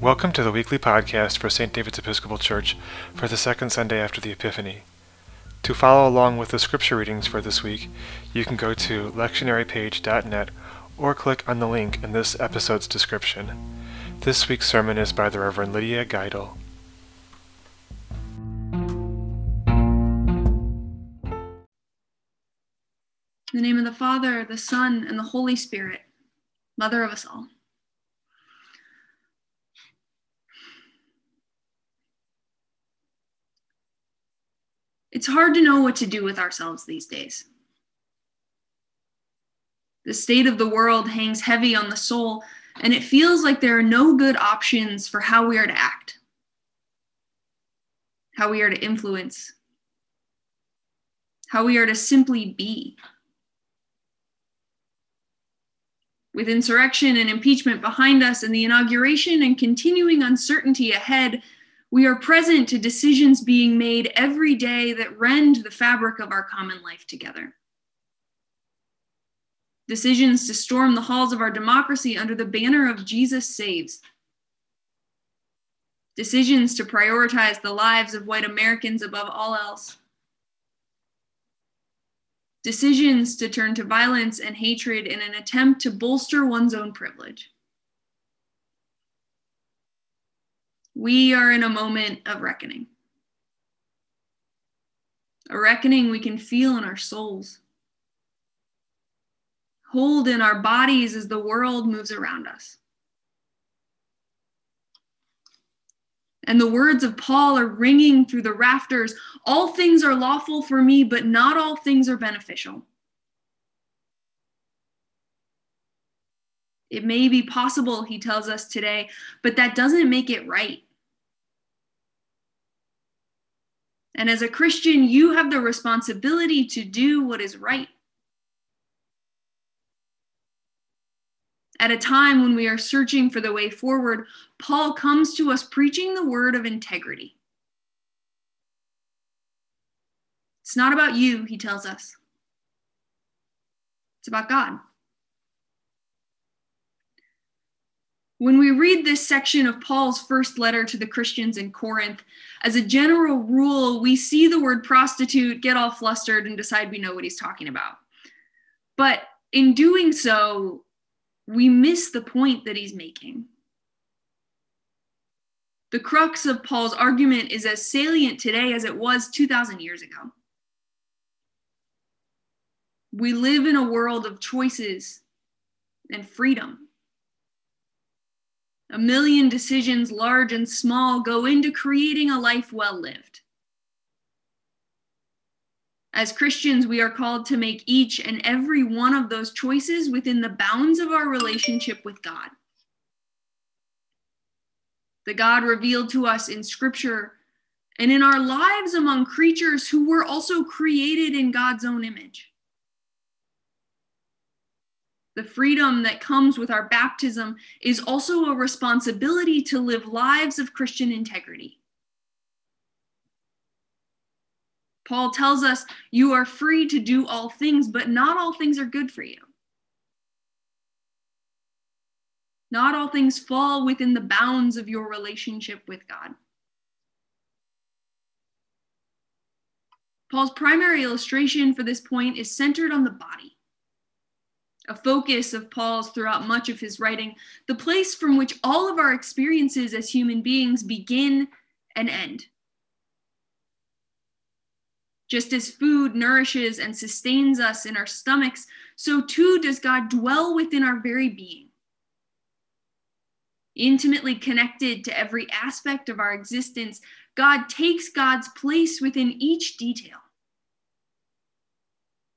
Welcome to the weekly podcast for St. David's Episcopal Church for the second Sunday after the Epiphany. To follow along with the scripture readings for this week, you can go to lectionarypage.net or click on the link in this episode's description. This week's sermon is by the Reverend Lydia Geidel. In the name of the Father, the Son, and the Holy Spirit, Mother of us all. It's hard to know what to do with ourselves these days. The state of the world hangs heavy on the soul, and it feels like there are no good options for how we are to act, how we are to influence, how we are to simply be. With insurrection and impeachment behind us, and the inauguration and continuing uncertainty ahead, we are present to decisions being made every day that rend the fabric of our common life together. Decisions to storm the halls of our democracy under the banner of Jesus Saves. Decisions to prioritize the lives of white Americans above all else. Decisions to turn to violence and hatred in an attempt to bolster one's own privilege. We are in a moment of reckoning. A reckoning we can feel in our souls, hold in our bodies as the world moves around us. And the words of Paul are ringing through the rafters All things are lawful for me, but not all things are beneficial. It may be possible, he tells us today, but that doesn't make it right. And as a Christian, you have the responsibility to do what is right. At a time when we are searching for the way forward, Paul comes to us preaching the word of integrity. It's not about you, he tells us, it's about God. When we read this section of Paul's first letter to the Christians in Corinth, as a general rule, we see the word prostitute, get all flustered, and decide we know what he's talking about. But in doing so, we miss the point that he's making. The crux of Paul's argument is as salient today as it was 2,000 years ago. We live in a world of choices and freedom. A million decisions, large and small, go into creating a life well lived. As Christians, we are called to make each and every one of those choices within the bounds of our relationship with God. The God revealed to us in Scripture and in our lives among creatures who were also created in God's own image the freedom that comes with our baptism is also a responsibility to live lives of Christian integrity. Paul tells us you are free to do all things, but not all things are good for you. Not all things fall within the bounds of your relationship with God. Paul's primary illustration for this point is centered on the body a focus of Paul's throughout much of his writing, the place from which all of our experiences as human beings begin and end. Just as food nourishes and sustains us in our stomachs, so too does God dwell within our very being. Intimately connected to every aspect of our existence, God takes God's place within each detail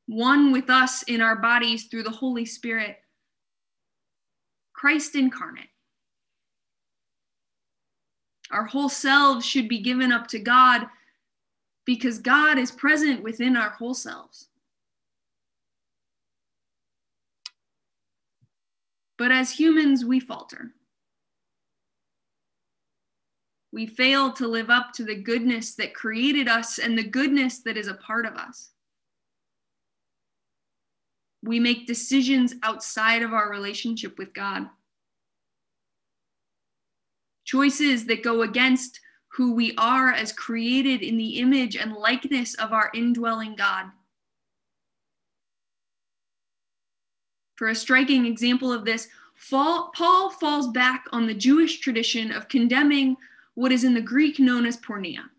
one with us in our bodies through the Holy Spirit. Christ incarnate. Our whole selves should be given up to God because God is present within our whole selves. But as humans, we falter. We fail to live up to the goodness that created us and the goodness that is a part of us. We make decisions outside of our relationship with God. choices that go against who we are as created in the image and likeness of our indwelling God. For a striking example of this, Paul falls back on the Jewish tradition of condemning what is in the Greek known as porneia, a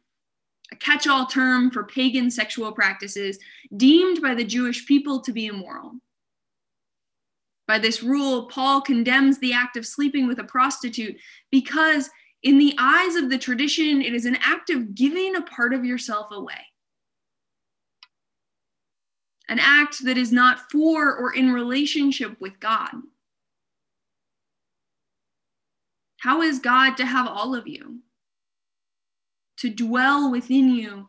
catch all term for pagan sexual practices deemed by the Jewish people to be immoral. By this rule, Paul condemns the act of sleeping with a prostitute because, in the eyes of the tradition, it is an act of giving a part of yourself away. An act that is not for or in relationship with God. How is God to have all of you? To dwell within you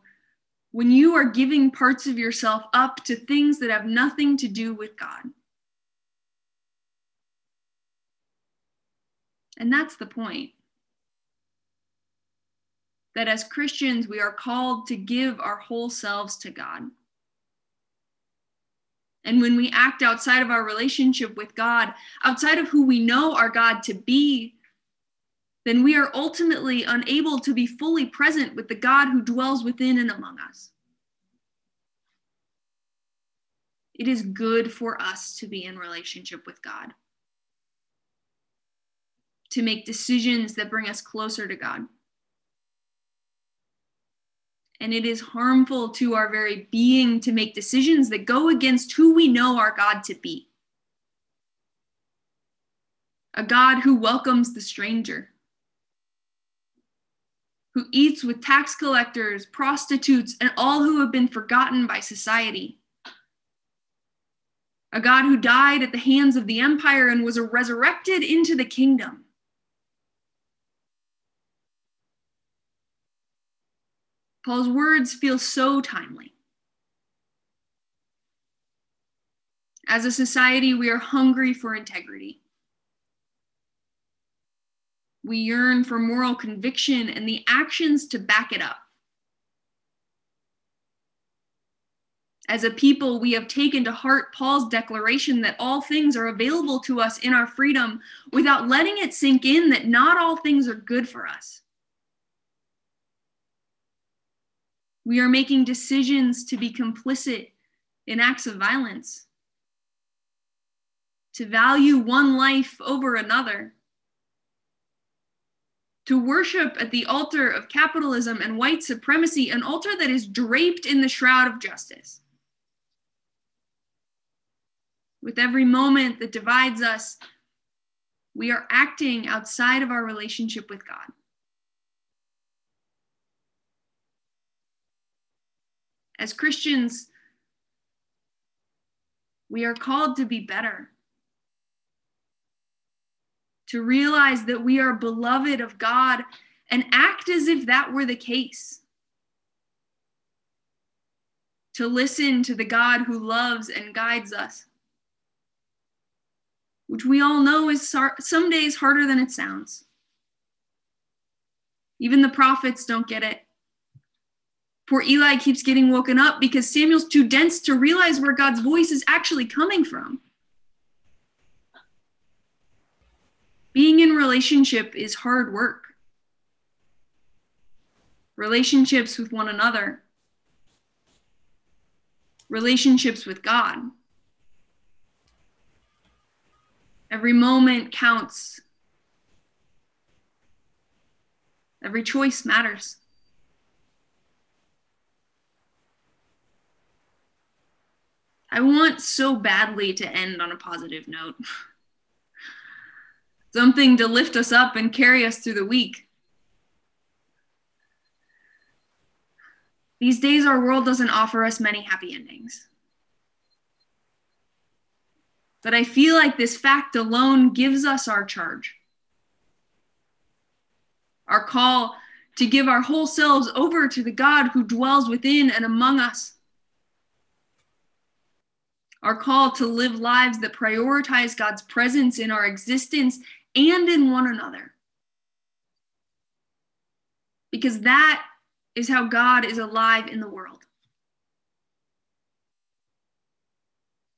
when you are giving parts of yourself up to things that have nothing to do with God? And that's the point. That as Christians, we are called to give our whole selves to God. And when we act outside of our relationship with God, outside of who we know our God to be, then we are ultimately unable to be fully present with the God who dwells within and among us. It is good for us to be in relationship with God to make decisions that bring us closer to God. And it is harmful to our very being to make decisions that go against who we know our God to be. A God who welcomes the stranger, who eats with tax collectors, prostitutes, and all who have been forgotten by society. A God who died at the hands of the empire and was resurrected into the kingdom. Paul's words feel so timely. As a society, we are hungry for integrity. We yearn for moral conviction and the actions to back it up. As a people, we have taken to heart Paul's declaration that all things are available to us in our freedom without letting it sink in that not all things are good for us. We are making decisions to be complicit in acts of violence, to value one life over another, to worship at the altar of capitalism and white supremacy, an altar that is draped in the shroud of justice. With every moment that divides us, we are acting outside of our relationship with God. As Christians, we are called to be better, to realize that we are beloved of God and act as if that were the case, to listen to the God who loves and guides us, which we all know is some days harder than it sounds. Even the prophets don't get it. Poor Eli keeps getting woken up because Samuel's too dense to realize where God's voice is actually coming from. Being in relationship is hard work. Relationships with one another, relationships with God. Every moment counts. Every choice matters. I want so badly to end on a positive note. Something to lift us up and carry us through the week. These days, our world doesn't offer us many happy endings. But I feel like this fact alone gives us our charge. Our call to give our whole selves over to the God who dwells within and among us our call to live lives that prioritize God's presence in our existence and in one another. Because that is how God is alive in the world.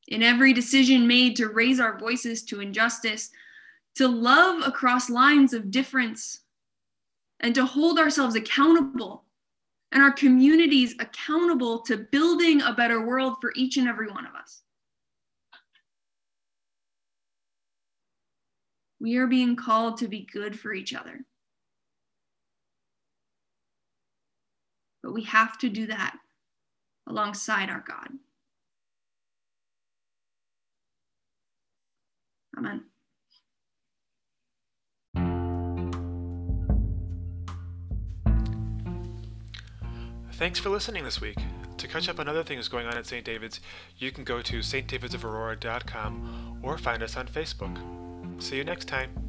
In every decision made to raise our voices to injustice, to love across lines of difference, and to hold ourselves accountable and our communities accountable to building a better world for each and every one of us. We are being called to be good for each other. But we have to do that alongside our God. Amen. Thanks for listening this week. To catch up on other things going on at St. David's, you can go to stdavidsofaurora.com or find us on Facebook. See you next time.